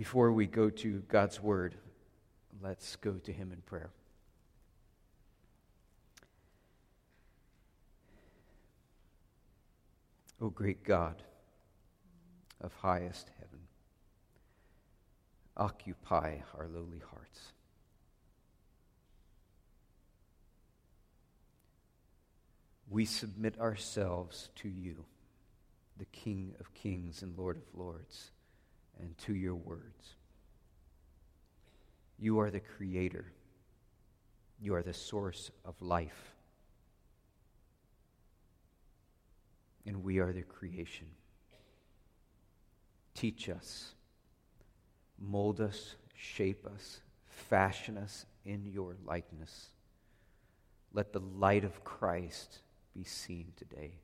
Before we go to God's Word, let's go to Him in prayer. O great God of highest heaven, occupy our lowly hearts. We submit ourselves to you, the King of kings and Lord of lords, and to your words. You are the creator. You are the source of life. And we are the creation. Teach us, mold us, shape us, fashion us in your likeness. Let the light of Christ be seen today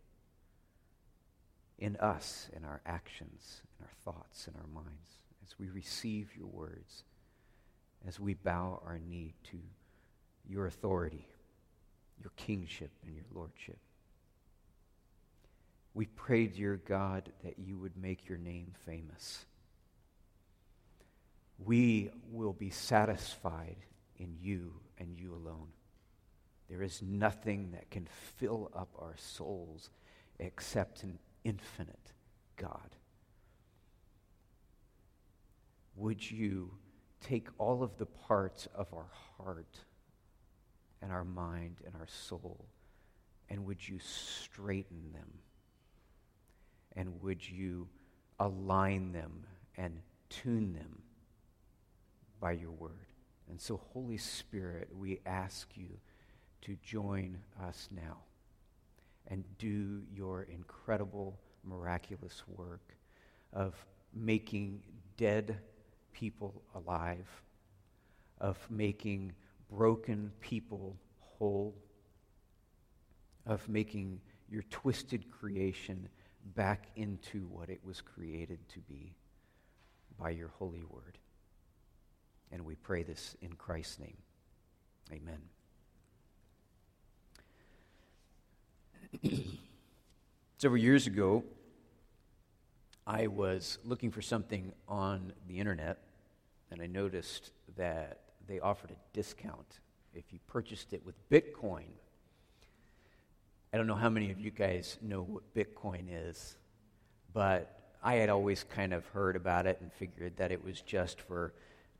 in us, in our actions, in our thoughts, in our minds, as we receive your words, as we bow our knee to your authority, your kingship, and your lordship. We pray, dear God, that you would make your name famous. We will be satisfied in you and you alone. There is nothing that can fill up our souls except infinite God. Would you take all of the parts of our heart and our mind and our soul and would you straighten them? And would you align them and tune them by your word? And so, Holy Spirit, we ask you to join us now and do your incredible, miraculous work of making dead people alive, of making broken people whole, of making your twisted creation back into what it was created to be by your holy word. And we pray this in Christ's name. Amen. Several years ago, I was looking for something on the internet, and I noticed that they offered a discount if you purchased it with Bitcoin. I don't know how many of you guys know what Bitcoin is, but I had always kind of heard about it and figured that it was just for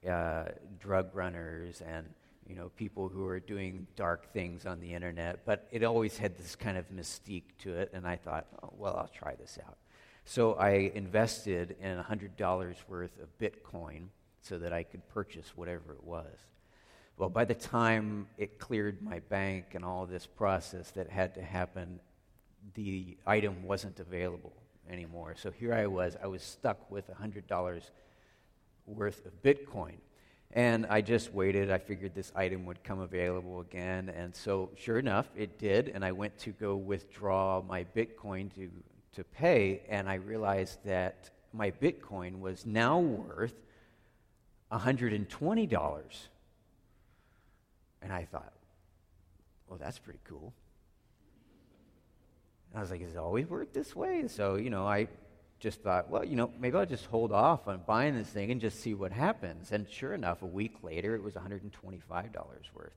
uh, drug runners and you know, people who are doing dark things on the internet, but it always had this kind of mystique to it, and I thought, oh, well, I'll try this out. So I invested in $100 worth of Bitcoin so that I could purchase whatever it was. Well, by the time it cleared my bank and all this process that had to happen, the item wasn't available anymore. So here I was, I was stuck with $100 worth of Bitcoin. And I just waited. I figured this item would come available again. And so, sure enough, it did. And I went to go withdraw my Bitcoin to, to pay. And I realized that my Bitcoin was now worth $120. And I thought, well, that's pretty cool. I was like, is it always worked this way? So, you know, I just thought, well, you know, maybe I'll just hold off on buying this thing and just see what happens. And sure enough, a week later, it was $125 worth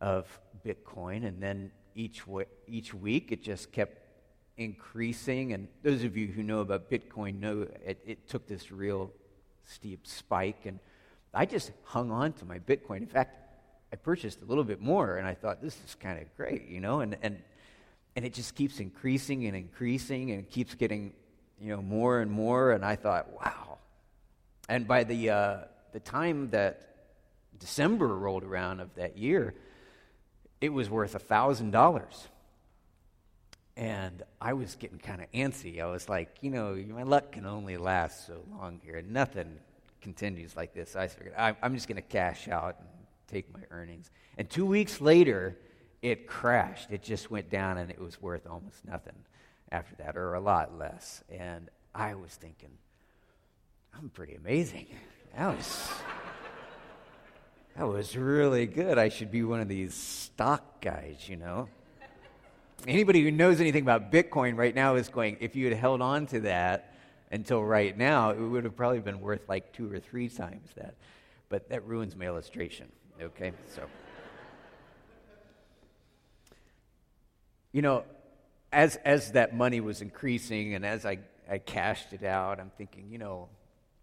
of Bitcoin. And then each, w- each week, it just kept increasing. And those of you who know about Bitcoin know it, it took this real steep spike. And I just hung on to my Bitcoin. In fact, I purchased a little bit more, and I thought, this is kind of great, you know? And, and, and it just keeps increasing and increasing and keeps getting you know, more and more, and I thought, wow. And by the, uh, the time that December rolled around of that year, it was worth a $1,000. And I was getting kind of antsy. I was like, you know, my luck can only last so long here. and Nothing continues like this. I figured I'm just going to cash out and take my earnings. And two weeks later, it crashed. It just went down and it was worth almost nothing after that, or a lot less. And I was thinking, I'm pretty amazing. That was, that was really good. I should be one of these stock guys, you know. Anybody who knows anything about Bitcoin right now is going, if you had held on to that until right now, it would have probably been worth like two or three times that. But that ruins my illustration, okay? So. You know, as, as that money was increasing and as I, I cashed it out, I'm thinking, you know,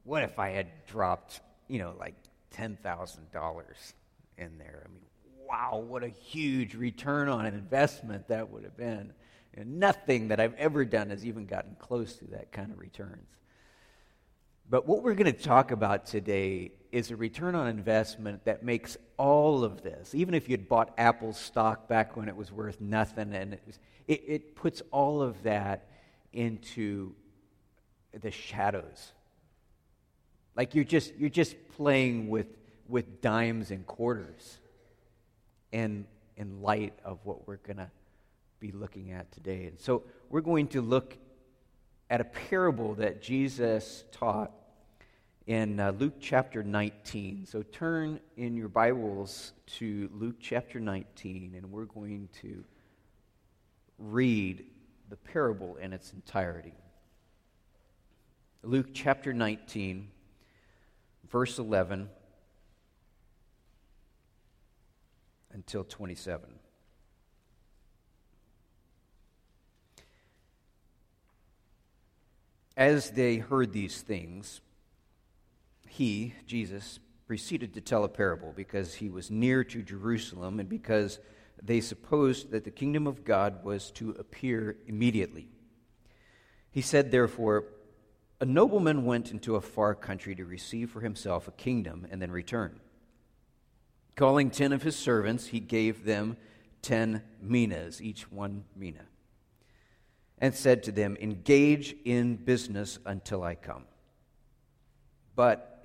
what if I had dropped, you know, like $10,000 in there? I mean, wow, what a huge return on an investment that would have been. And nothing that I've ever done has even gotten close to that kind of returns. But what we're going to talk about today is a return on investment that makes all of this, even if you'd bought Apple stock back when it was worth nothing, and it, was, it, it puts all of that into the shadows. Like you're just, you're just playing with, with dimes and quarters and in light of what we're going to be looking at today. And so we're going to look at a parable that Jesus taught in uh, Luke chapter 19. So turn in your Bibles to Luke chapter 19, and we're going to read the parable in its entirety. Luke chapter 19, verse 11 until 27. As they heard these things, he, Jesus, proceeded to tell a parable because he was near to Jerusalem and because they supposed that the kingdom of God was to appear immediately. He said, therefore, a nobleman went into a far country to receive for himself a kingdom and then return. Calling ten of his servants, he gave them ten minas, each one mina, and said to them, Engage in business until I come. But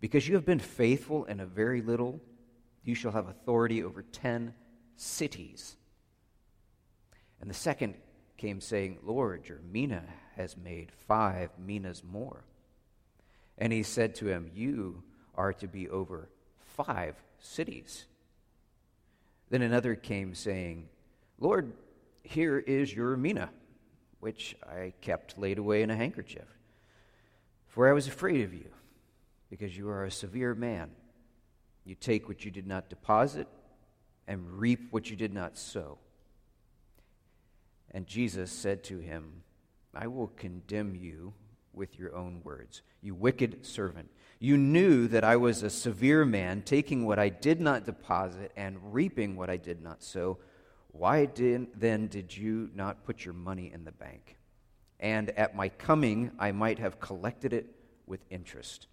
Because you have been faithful in a very little, you shall have authority over ten cities. And the second came saying, Lord, your mina has made five minas more. And he said to him, You are to be over five cities. Then another came saying, Lord, here is your mina, which I kept laid away in a handkerchief, for I was afraid of you because you are a severe man. You take what you did not deposit and reap what you did not sow. And Jesus said to him, I will condemn you with your own words. You wicked servant. You knew that I was a severe man, taking what I did not deposit and reaping what I did not sow. Why did, then did you not put your money in the bank? And at my coming, I might have collected it with interest.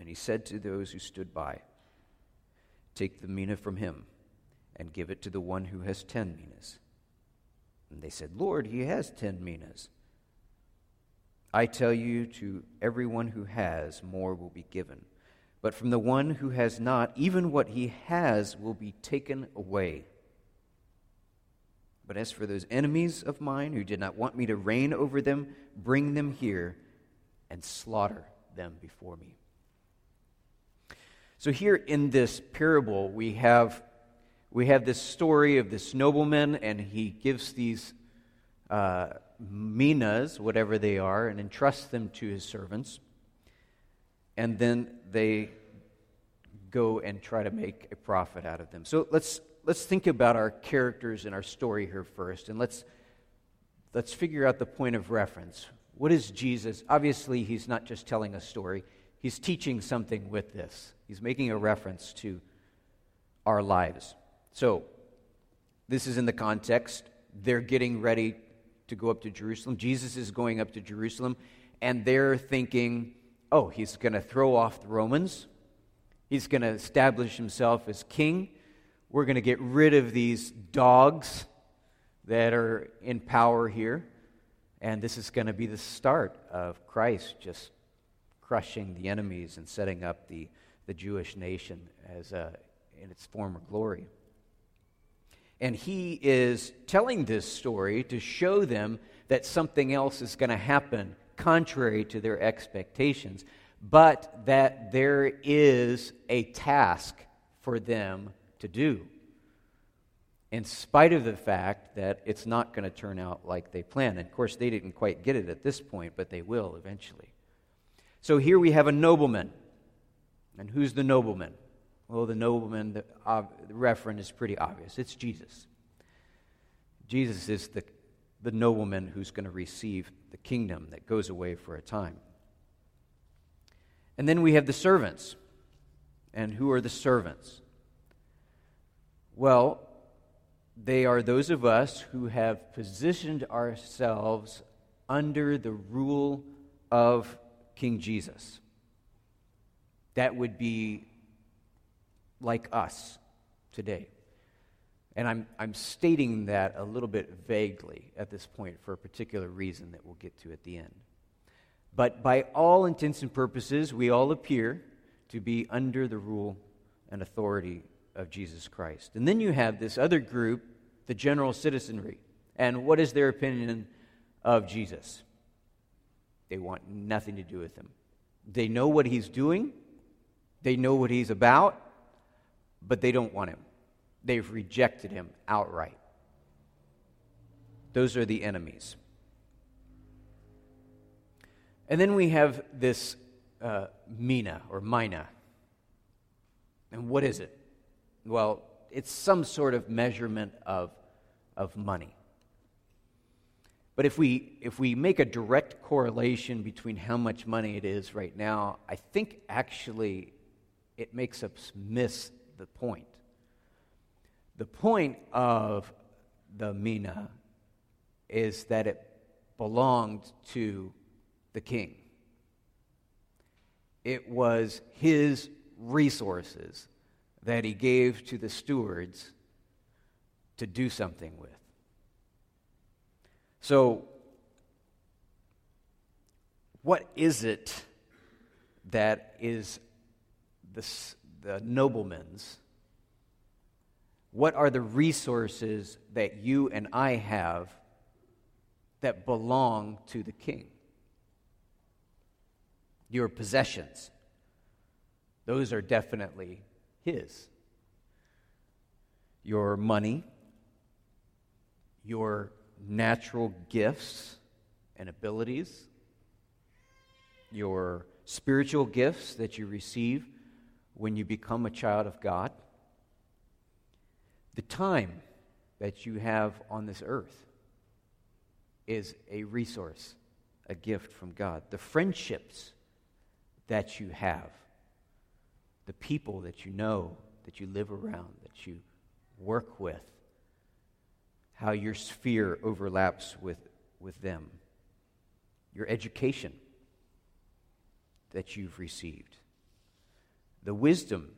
And he said to those who stood by, Take the mina from him and give it to the one who has ten minas. And they said, Lord, he has ten minas. I tell you, to everyone who has, more will be given. But from the one who has not, even what he has will be taken away. But as for those enemies of mine who did not want me to reign over them, bring them here and slaughter them before me. So here in this parable, we have, we have this story of this nobleman, and he gives these uh, minas, whatever they are, and entrusts them to his servants. And then they go and try to make a profit out of them. So let's, let's think about our characters in our story here first, and let's, let's figure out the point of reference. What is Jesus? Obviously, he's not just telling a story, he's teaching something with this. He's making a reference to our lives. So, this is in the context. They're getting ready to go up to Jerusalem. Jesus is going up to Jerusalem, and they're thinking, oh, he's going to throw off the Romans. He's going to establish himself as king. We're going to get rid of these dogs that are in power here. And this is going to be the start of Christ just crushing the enemies and setting up the, the Jewish nation as a, in its former glory. And he is telling this story to show them that something else is going to happen contrary to their expectations, but that there is a task for them to do. In spite of the fact that it's not going to turn out like they plan. And of course, they didn't quite get it at this point, but they will eventually. So here we have a nobleman. And who's the nobleman? Well, the nobleman, the, uh, the referent is pretty obvious. It's Jesus. Jesus is the, the nobleman who's going to receive the kingdom that goes away for a time. And then we have the servants. And who are the servants? Well, they are those of us who have positioned ourselves under the rule of King Jesus. That would be like us today. And I'm, I'm stating that a little bit vaguely at this point for a particular reason that we'll get to at the end. But by all intents and purposes, we all appear to be under the rule and authority of Jesus Christ. And then you have this other group, the general citizenry. And what is their opinion of Jesus? They want nothing to do with him. They know what he's doing, they know what he's about, but they don't want him. They've rejected him outright. Those are the enemies. And then we have this uh, mina or mina. And what is it? Well, it's some sort of measurement of, of money. But if we, if we make a direct correlation between how much money it is right now, I think actually it makes us miss the point. The point of the mina is that it belonged to the king. It was his resources that he gave to the stewards to do something with. So, what is it that is the, the nobleman's what are the resources that you and I have that belong to the king? Your possessions. Those are definitely his. Your money, your natural gifts and abilities, your spiritual gifts that you receive when you become a child of God the time that you have on this earth is a resource, a gift from God. The friendships that you have, the people that you know, that you live around, that you work with, how your sphere overlaps with, with them, your education that you've received, the wisdom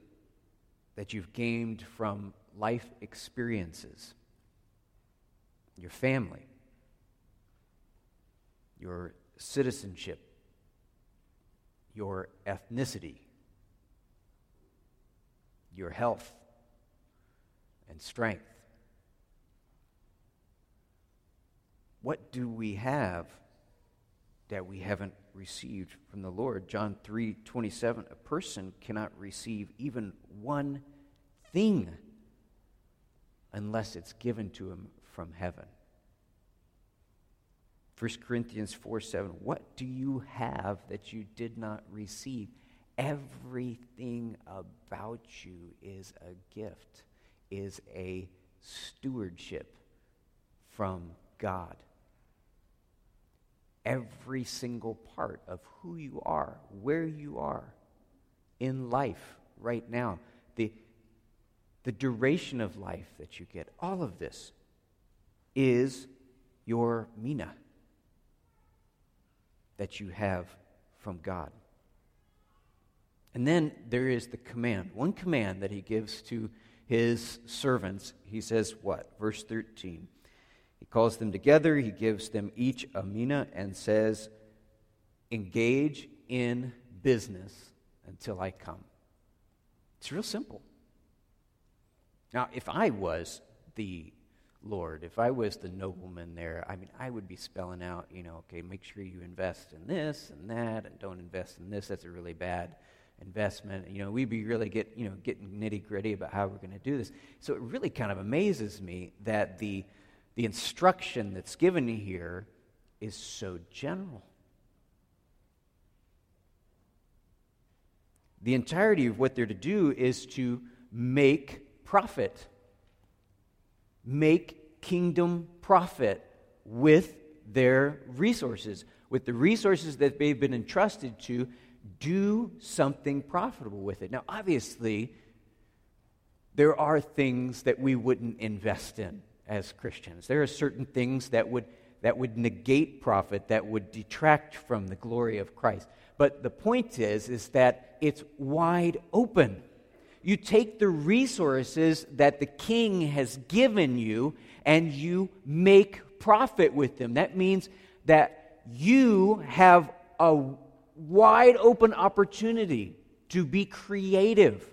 that you've gained from life experiences, your family, your citizenship, your ethnicity, your health and strength. What do we have that we haven't received from the Lord? John 3 27, a person cannot receive even one thing unless it's given to him from heaven. 1 Corinthians 4 7. What do you have that you did not receive? Everything about you is a gift, is a stewardship from God. Every single part of who you are, where you are in life right now, the, the duration of life that you get, all of this is your mina that you have from God. And then there is the command. One command that he gives to his servants. He says, what? Verse 13. He calls them together, he gives them each a mina, and says, Engage in business until I come. It's real simple. Now, if I was the Lord, if I was the nobleman there, I mean, I would be spelling out, you know, okay, make sure you invest in this and that, and don't invest in this. That's a really bad investment. You know, we'd be really get, you know, getting nitty gritty about how we're going to do this. So it really kind of amazes me that the the instruction that's given here is so general. The entirety of what they're to do is to make profit make kingdom profit with their resources. With the resources that they've been entrusted to, do something profitable with it. Now, obviously, there are things that we wouldn't invest in as Christians. There are certain things that would, that would negate profit, that would detract from the glory of Christ. But the point is, is that it's wide open. You take the resources that the king has given you and you make profit with them. That means that you have a wide open opportunity to be creative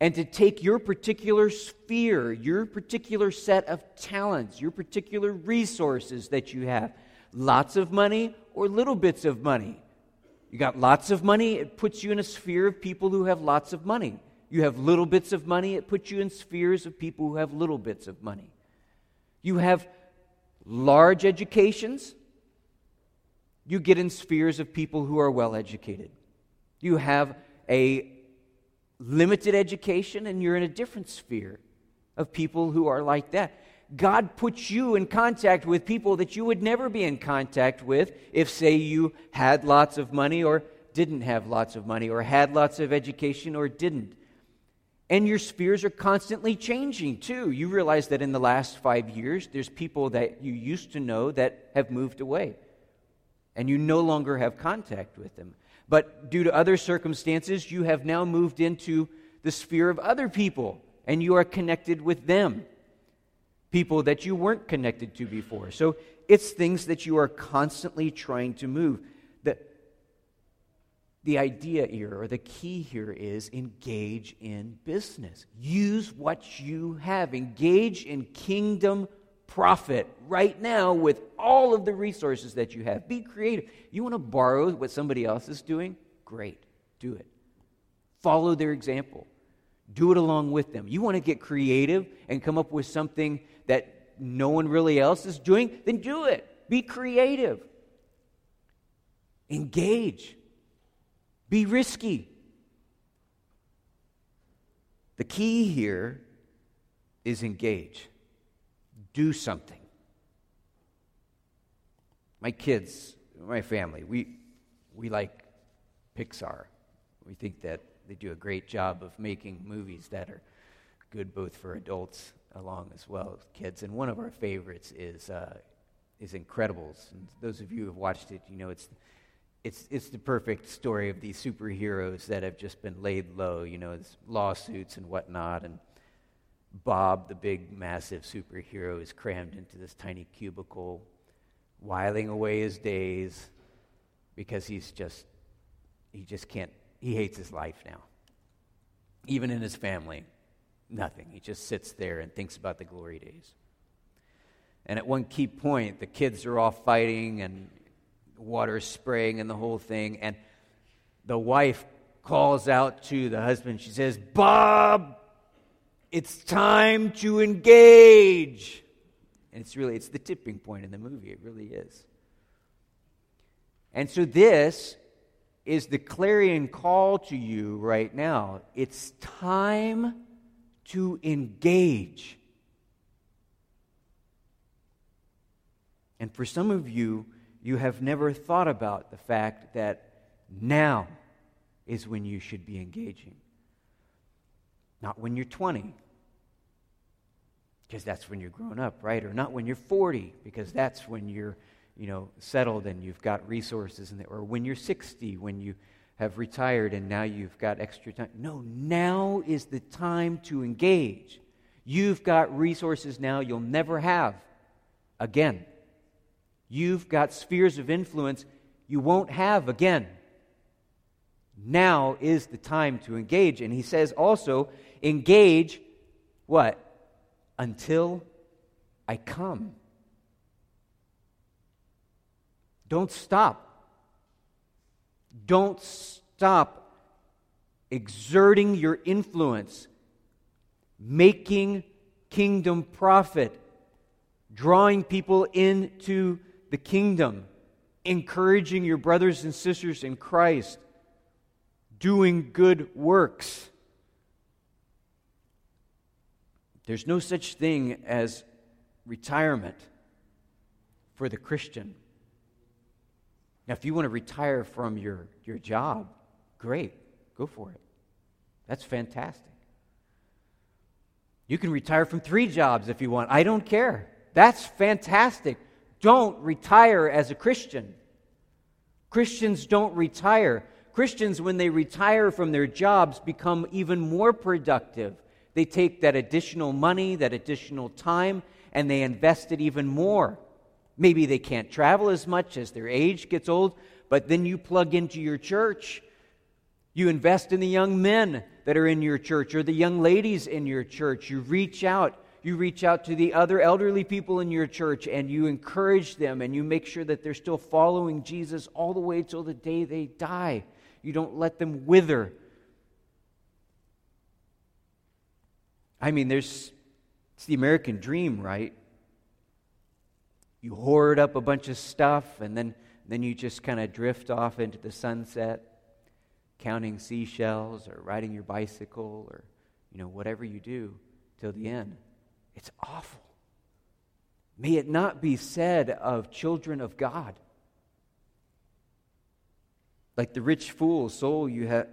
and to take your particular sphere, your particular set of talents, your particular resources that you have lots of money or little bits of money. You got lots of money, it puts you in a sphere of people who have lots of money. You have little bits of money, it puts you in spheres of people who have little bits of money. You have large educations, you get in spheres of people who are well educated. You have a limited education, and you're in a different sphere of people who are like that. God puts you in contact with people that you would never be in contact with if, say, you had lots of money or didn't have lots of money, or had lots of education or didn't. And your spheres are constantly changing too. You realize that in the last five years, there's people that you used to know that have moved away, and you no longer have contact with them. But due to other circumstances, you have now moved into the sphere of other people, and you are connected with them, people that you weren't connected to before. So it's things that you are constantly trying to move the idea here, or the key here, is engage in business. Use what you have. Engage in kingdom profit right now with all of the resources that you have. Be creative. You want to borrow what somebody else is doing? Great. Do it. Follow their example. Do it along with them. You want to get creative and come up with something that no one really else is doing? Then do it. Be creative. Engage. Be risky. The key here is engage. Do something. My kids, my family, we, we like Pixar. We think that they do a great job of making movies that are good both for adults along as well as kids. And one of our favorites is, uh, is Incredibles. And those of you who have watched it, you know it's it's, it's the perfect story of these superheroes that have just been laid low, you know, lawsuits and whatnot. And Bob, the big, massive superhero, is crammed into this tiny cubicle, whiling away his days because he's just, he just can't, he hates his life now. Even in his family, nothing. He just sits there and thinks about the glory days. And at one key point, the kids are all fighting and water spraying and the whole thing. And the wife calls out to the husband. She says, Bob, it's time to engage. And it's really, it's the tipping point in the movie. It really is. And so this is the clarion call to you right now. It's time to engage. And for some of you, you have never thought about the fact that now is when you should be engaging. Not when you're 20, because that's when you're grown up, right? Or not when you're 40, because that's when you're, you know, settled and you've got resources, and or when you're 60, when you have retired and now you've got extra time. No, now is the time to engage. You've got resources now you'll never have again. You've got spheres of influence you won't have again. Now is the time to engage. And he says also, engage what? Until I come. Don't stop. Don't stop exerting your influence, making kingdom profit, drawing people into the kingdom, encouraging your brothers and sisters in Christ, doing good works. There's no such thing as retirement for the Christian. Now, if you want to retire from your, your job, great, go for it. That's fantastic. You can retire from three jobs if you want. I don't care. That's fantastic. Don't retire as a Christian. Christians don't retire. Christians, when they retire from their jobs, become even more productive. They take that additional money, that additional time, and they invest it even more. Maybe they can't travel as much as their age gets old, but then you plug into your church. You invest in the young men that are in your church or the young ladies in your church. You reach out. You reach out to the other elderly people in your church and you encourage them and you make sure that they're still following Jesus all the way till the day they die. You don't let them wither. I mean, there's it's the American dream, right? You hoard up a bunch of stuff and then, then you just kind of drift off into the sunset, counting seashells or riding your bicycle or, you know, whatever you do till the end. It's awful. May it not be said of children of God. Like the rich fool, soul, you ha-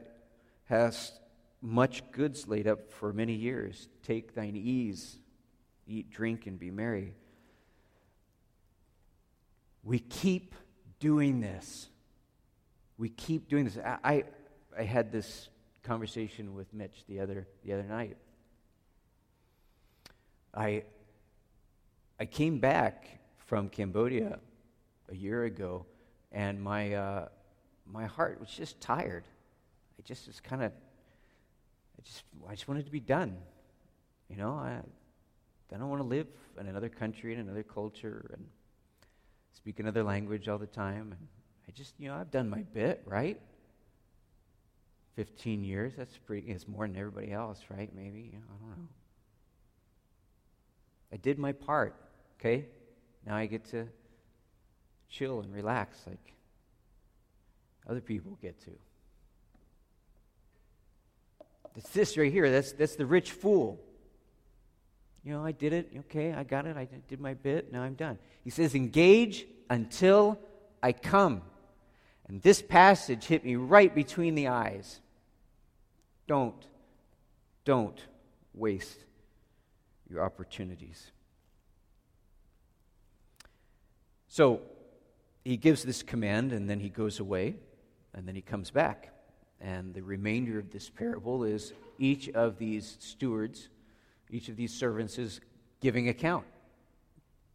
hast much goods laid up for many years. Take thine ease, eat, drink, and be merry. We keep doing this. We keep doing this. I, I, I had this conversation with Mitch the other, the other night. I, I came back from Cambodia a year ago, and my, uh, my heart was just tired. I just was kind of, I just, I just wanted to be done. You know, I, I don't want to live in another country, in another culture, and speak another language all the time. And I just, you know, I've done my bit, right? 15 years, that's pretty, it's more than everybody else, right? Maybe, you know, I don't know. I did my part, okay? Now I get to chill and relax like other people get to. It's this right here. That's, that's the rich fool. You know, I did it. Okay, I got it. I did my bit. Now I'm done. He says, engage until I come. And this passage hit me right between the eyes. Don't, don't waste your opportunities. So he gives this command, and then he goes away, and then he comes back. And the remainder of this parable is each of these stewards each of these servants is giving account,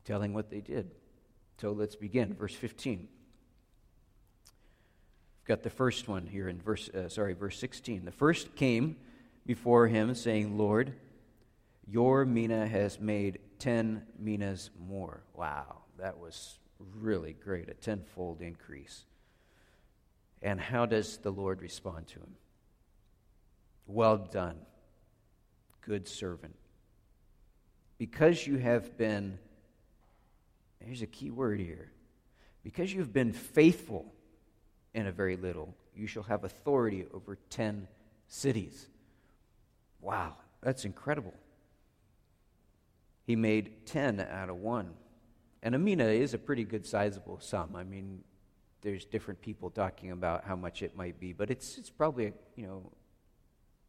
telling what they did. So let's begin. Verse 15. We've got the first one here in verse, uh, sorry, verse 16. The first came before him, saying, Lord, your mina has made 10 minas more. Wow, that was really great, a tenfold increase. And how does the Lord respond to him? Well done, good servant because you have been, here's a key word here, because you've been faithful in a very little, you shall have authority over 10 cities. Wow, that's incredible. He made 10 out of 1. And a mina is a pretty good sizable sum. I mean, there's different people talking about how much it might be, but it's, it's probably, you know,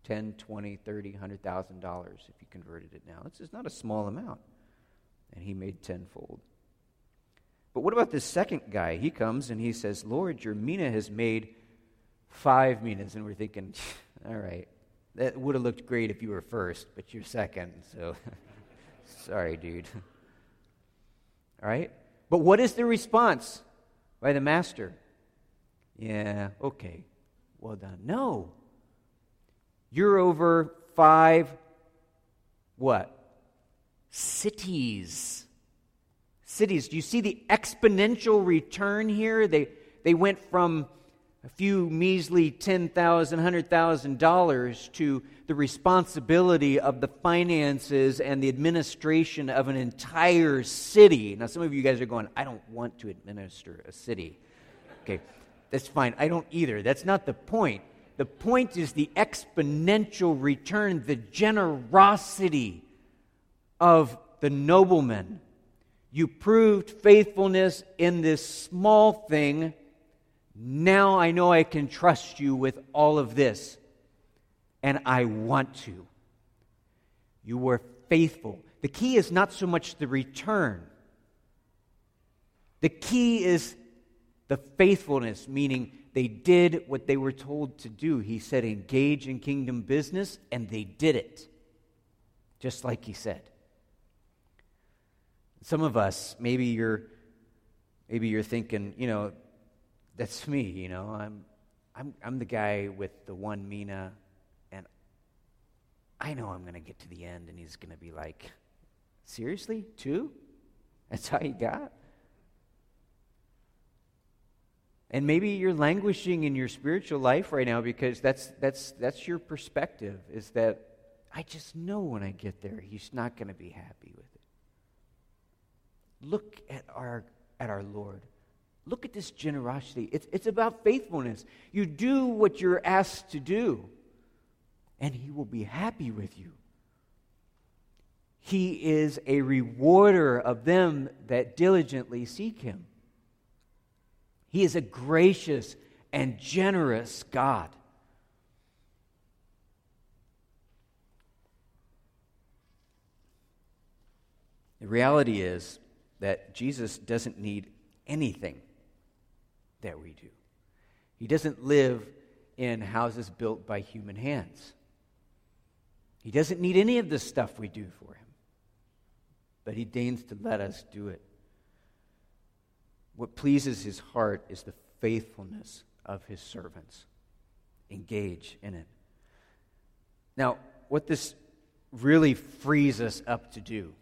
10, 20, 30, 100,000 dollars if you converted it now. It's, it's not a small amount. And he made tenfold. But what about this second guy? He comes and he says, Lord, your mina has made five minas. And we're thinking, all right, that would have looked great if you were first, but you're second. So sorry, dude. All right? But what is the response by the master? Yeah, okay. Well done. No. You're over five what? Cities. Cities. Do you see the exponential return here? They, they went from a few measly $10,000, $100,000 to the responsibility of the finances and the administration of an entire city. Now, some of you guys are going, I don't want to administer a city. Okay, that's fine. I don't either. That's not the point. The point is the exponential return, the generosity of the nobleman. You proved faithfulness in this small thing. Now I know I can trust you with all of this, and I want to. You were faithful. The key is not so much the return, the key is the faithfulness, meaning they did what they were told to do. He said, engage in kingdom business, and they did it, just like he said. Some of us, maybe you're, maybe you're thinking, you know, that's me, you know, I'm, I'm, I'm the guy with the one mina, and I know I'm going to get to the end, and he's going to be like, seriously? Two? That's how you got? And maybe you're languishing in your spiritual life right now because that's, that's, that's your perspective is that I just know when I get there, he's not going to be happy with it. Look at our, at our Lord. Look at this generosity. It's, it's about faithfulness. You do what you're asked to do, and he will be happy with you. He is a rewarder of them that diligently seek him. He is a gracious and generous God. The reality is that Jesus doesn't need anything that we do. He doesn't live in houses built by human hands. He doesn't need any of the stuff we do for him, but he deigns to let us do it. What pleases his heart is the faithfulness of his servants. Engage in it. Now, what this really frees us up to do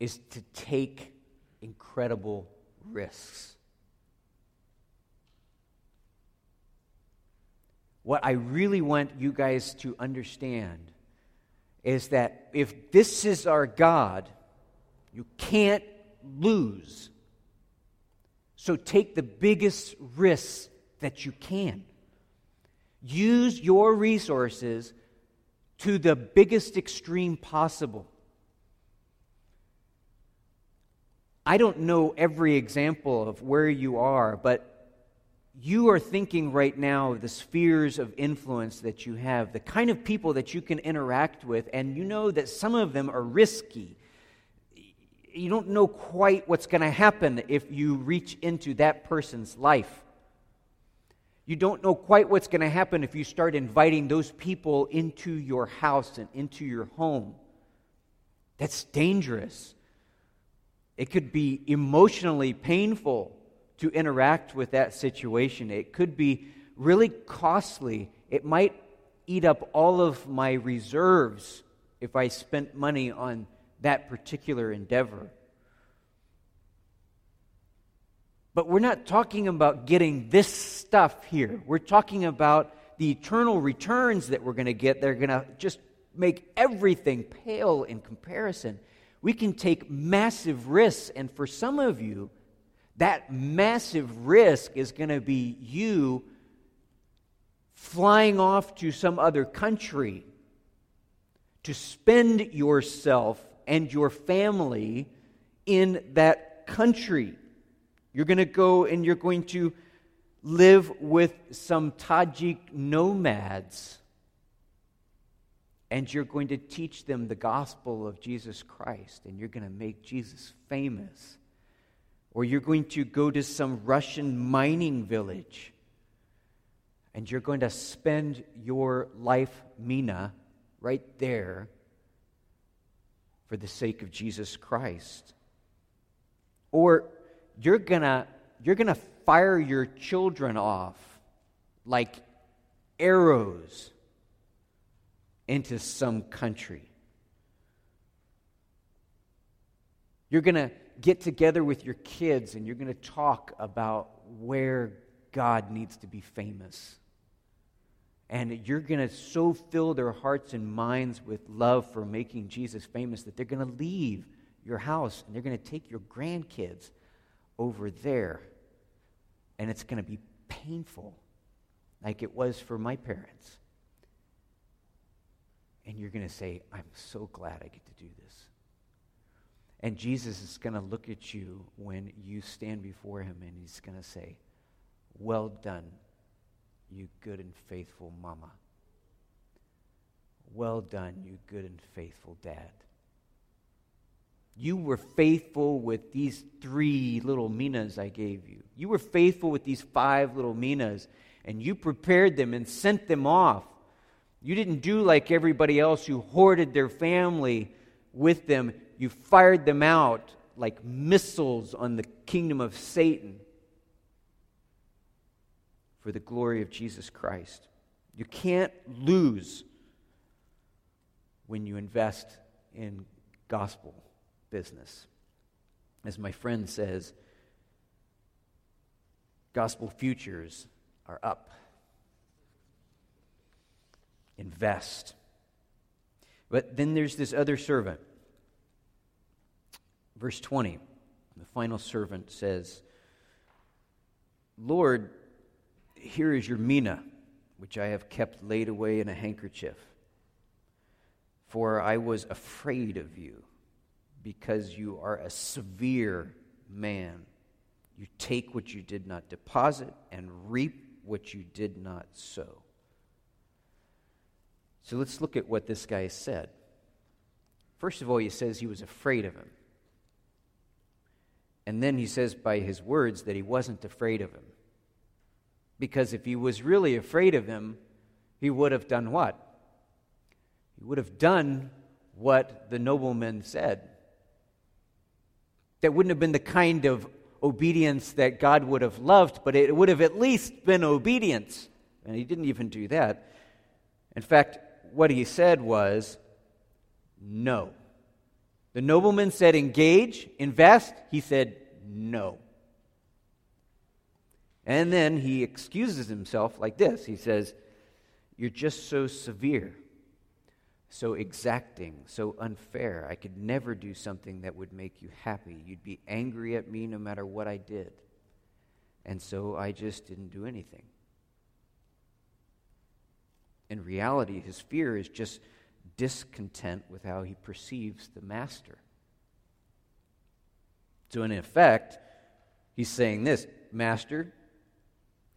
is to take incredible risks. What I really want you guys to understand is that if this is our God, you can't lose. So take the biggest risks that you can. Use your resources to the biggest extreme possible. I don't know every example of where you are, but you are thinking right now of the spheres of influence that you have, the kind of people that you can interact with, and you know that some of them are risky you don't know quite what's going to happen if you reach into that person's life. You don't know quite what's going to happen if you start inviting those people into your house and into your home. That's dangerous. It could be emotionally painful to interact with that situation. It could be really costly. It might eat up all of my reserves if I spent money on that particular endeavor. But we're not talking about getting this stuff here. We're talking about the eternal returns that we're going to get. They're going to just make everything pale in comparison. We can take massive risks, and for some of you, that massive risk is going to be you flying off to some other country to spend yourself and your family in that country. You're going to go and you're going to live with some Tajik nomads. And you're going to teach them the gospel of Jesus Christ. And you're going to make Jesus famous. Or you're going to go to some Russian mining village. And you're going to spend your life, Mina, right there for the sake of Jesus Christ. Or you're going to you're going to fire your children off like arrows into some country. You're going to get together with your kids and you're going to talk about where God needs to be famous. And you're going to so fill their hearts and minds with love for making Jesus famous that they're going to leave your house and they're going to take your grandkids over there. And it's going to be painful, like it was for my parents. And you're going to say, I'm so glad I get to do this. And Jesus is going to look at you when you stand before him and he's going to say, Well done, you good and faithful mama. Well done, you good and faithful dad. You were faithful with these three little minas I gave you. You were faithful with these five little minas, and you prepared them and sent them off. You didn't do like everybody else who hoarded their family with them you fired them out like missiles on the kingdom of Satan for the glory of Jesus Christ. You can't lose when you invest in gospel business. As my friend says, gospel futures are up. Invest. But then there's this other servant Verse 20, the final servant says, Lord, here is your mina, which I have kept laid away in a handkerchief. For I was afraid of you, because you are a severe man. You take what you did not deposit and reap what you did not sow. So let's look at what this guy said. First of all, he says he was afraid of him. And then he says by his words that he wasn't afraid of him. Because if he was really afraid of him, he would have done what? He would have done what the nobleman said. That wouldn't have been the kind of obedience that God would have loved, but it would have at least been obedience. And he didn't even do that. In fact, what he said was, no. The nobleman said, Engage, invest. He said, No. And then he excuses himself like this He says, You're just so severe, so exacting, so unfair. I could never do something that would make you happy. You'd be angry at me no matter what I did. And so I just didn't do anything. In reality, his fear is just discontent with how he perceives the master. So, in effect, he's saying this Master,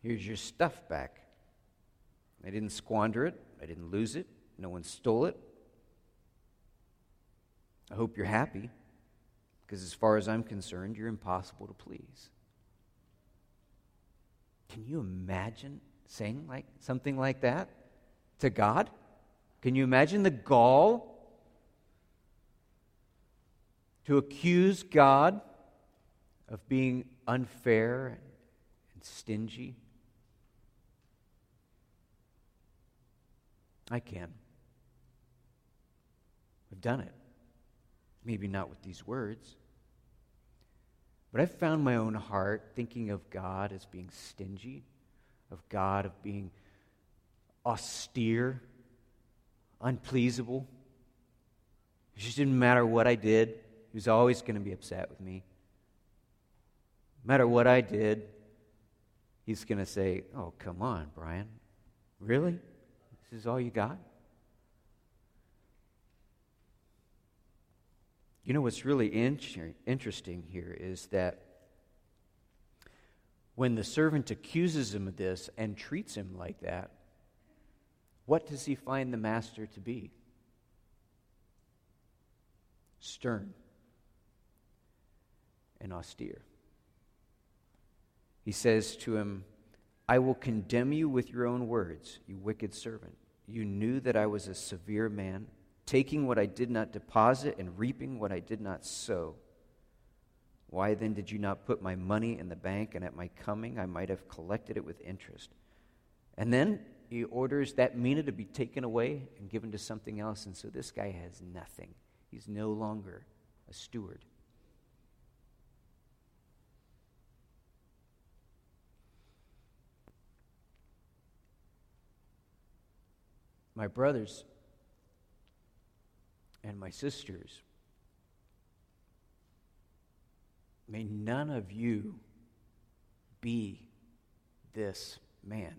here's your stuff back. I didn't squander it, I didn't lose it, no one stole it. I hope you're happy, because as far as I'm concerned, you're impossible to please. Can you imagine saying like something like that to God? Can you imagine the gall to accuse God of being unfair and stingy? I can. I've done it. Maybe not with these words. But I've found my own heart thinking of God as being stingy, of God of being austere unpleasable. It just didn't matter what I did, he was always going to be upset with me. No matter what I did, he's going to say, Oh, come on, Brian. Really? This is all you got? You know what's really in- interesting here is that when the servant accuses him of this and treats him like that, what does he find the master to be? Stern and austere. He says to him, I will condemn you with your own words, you wicked servant. You knew that I was a severe man, taking what I did not deposit and reaping what I did not sow. Why then did you not put my money in the bank, and at my coming I might have collected it with interest? And then he orders that mina to be taken away and given to something else, and so this guy has nothing. He's no longer a steward. My brothers and my sisters, may none of you be this man.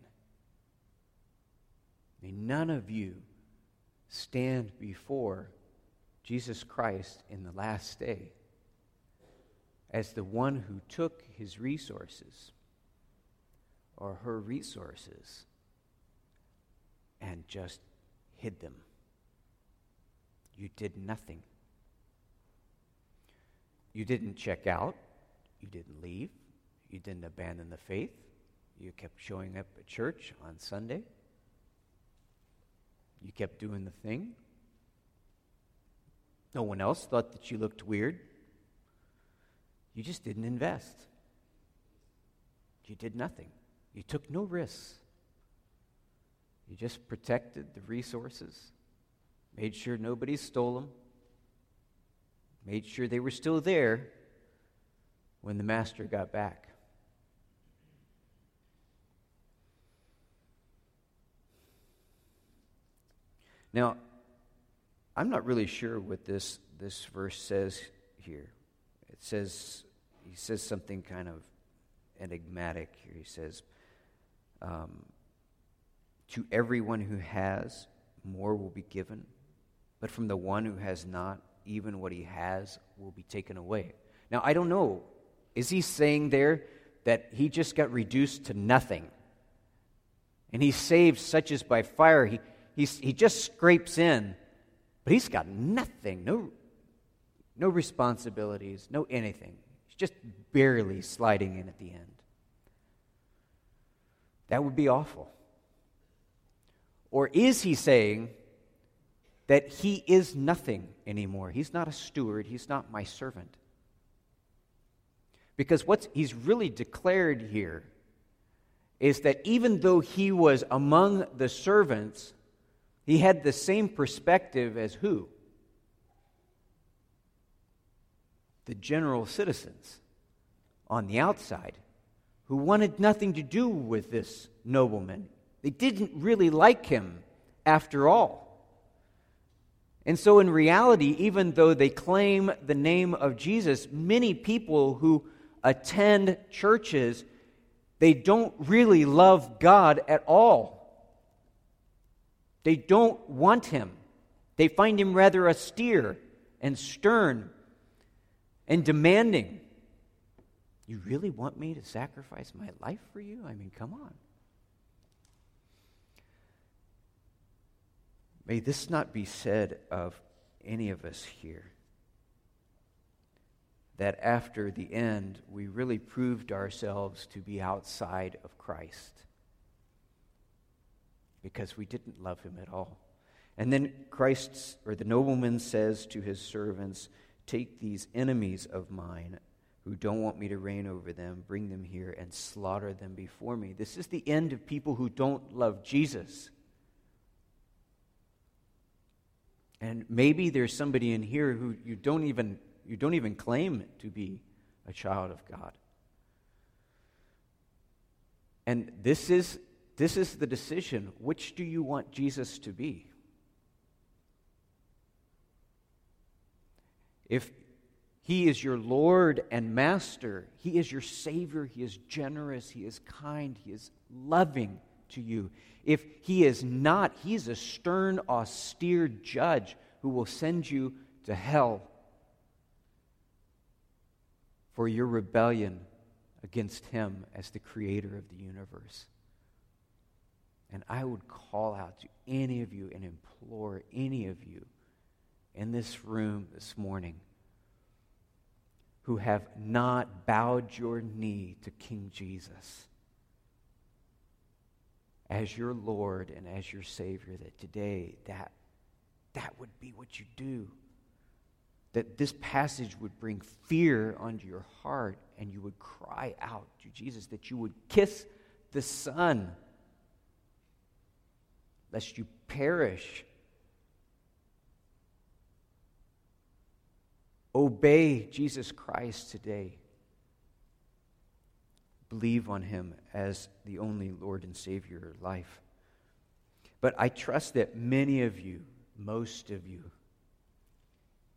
May none of you stand before Jesus Christ in the last day as the one who took his resources or her resources and just hid them. You did nothing. You didn't check out. You didn't leave. You didn't abandon the faith. You kept showing up at church on Sunday. You kept doing the thing. No one else thought that you looked weird. You just didn't invest. You did nothing. You took no risks. You just protected the resources, made sure nobody stole them, made sure they were still there when the master got back. Now, I'm not really sure what this, this verse says here. It says, he says something kind of enigmatic here. He says, um, To everyone who has, more will be given, but from the one who has not, even what he has will be taken away. Now, I don't know. Is he saying there that he just got reduced to nothing? And he saved such as by fire. He, He's, he just scrapes in, but he's got nothing, no, no responsibilities, no anything. He's just barely sliding in at the end. That would be awful. Or is he saying that he is nothing anymore? He's not a steward, he's not my servant. Because what he's really declared here is that even though he was among the servants, he had the same perspective as who? The general citizens on the outside who wanted nothing to do with this nobleman. They didn't really like him after all. And so, in reality, even though they claim the name of Jesus, many people who attend churches, they don't really love God at all. They don't want him. They find him rather austere and stern and demanding. You really want me to sacrifice my life for you? I mean, come on. May this not be said of any of us here. That after the end, we really proved ourselves to be outside of Christ because we didn't love him at all. And then Christ, or the nobleman says to his servants, Take these enemies of mine who don't want me to reign over them, bring them here and slaughter them before me. This is the end of people who don't love Jesus. And maybe there's somebody in here who you don't even you don't even claim to be a child of God. And this is this is the decision. Which do you want Jesus to be? If he is your Lord and Master, he is your Savior, he is generous, he is kind, he is loving to you. If he is not, he is a stern, austere judge who will send you to hell for your rebellion against him as the creator of the universe. And I would call out to any of you and implore any of you in this room this morning who have not bowed your knee to King Jesus as your Lord and as your Savior, that today that, that would be what you do. that this passage would bring fear onto your heart and you would cry out to Jesus, that you would kiss the Son, lest you perish. Obey Jesus Christ today. Believe on him as the only Lord and Savior of life. But I trust that many of you, most of you,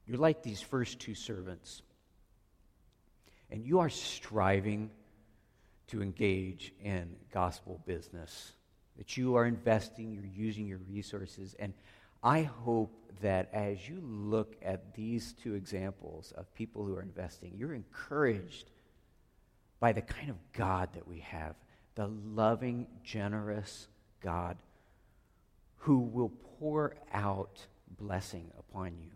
you're like these first two servants. And you are striving to engage in gospel business, that you are investing, you're using your resources. And I hope that as you look at these two examples of people who are investing, you're encouraged by the kind of God that we have the loving, generous God who will pour out blessing upon you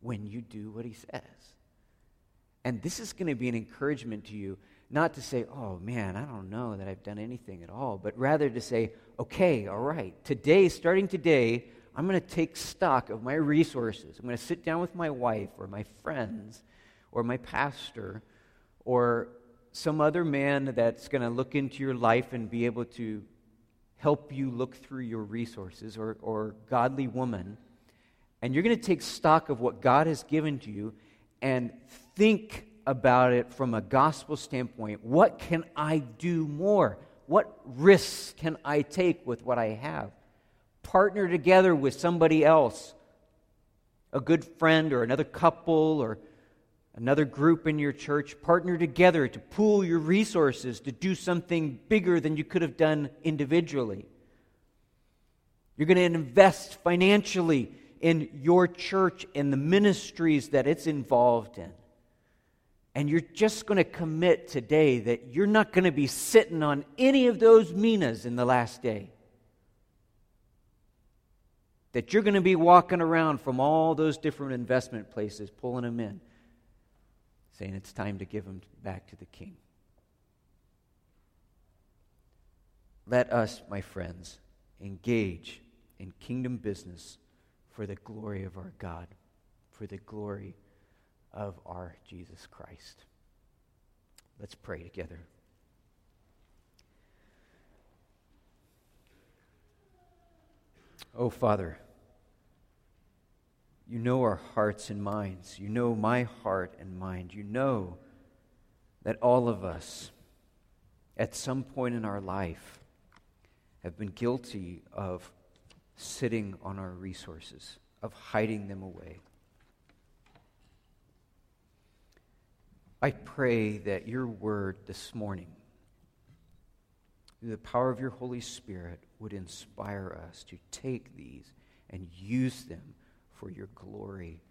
when you do what he says. And this is going to be an encouragement to you, not to say, oh man, I don't know that I've done anything at all, but rather to say, okay, all right, today, starting today, I'm going to take stock of my resources. I'm going to sit down with my wife or my friends or my pastor or some other man that's going to look into your life and be able to help you look through your resources or, or godly woman and you're going to take stock of what God has given to you and think about it from a gospel standpoint. What can I do more? What risks can I take with what I have? Partner together with somebody else, a good friend or another couple or another group in your church. Partner together to pool your resources to do something bigger than you could have done individually. You're going to invest financially in your church and the ministries that it's involved in. And you're just going to commit today that you're not going to be sitting on any of those minas in the last day. That you're going to be walking around from all those different investment places, pulling them in, saying it's time to give them back to the king. Let us, my friends, engage in kingdom business for the glory of our God, for the glory of our Jesus Christ. Let's pray together. Oh, Father, you know our hearts and minds. You know my heart and mind. You know that all of us, at some point in our life, have been guilty of sitting on our resources, of hiding them away. I pray that your word this morning, through the power of your Holy Spirit, would inspire us to take these and use them for your glory,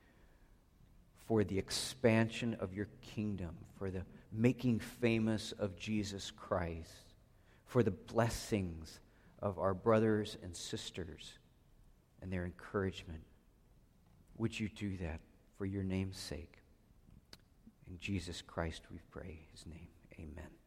for the expansion of your kingdom, for the making famous of Jesus Christ, for the blessings of our brothers and sisters and their encouragement. Would you do that for your name's sake? In Jesus Christ we pray, his name. Amen.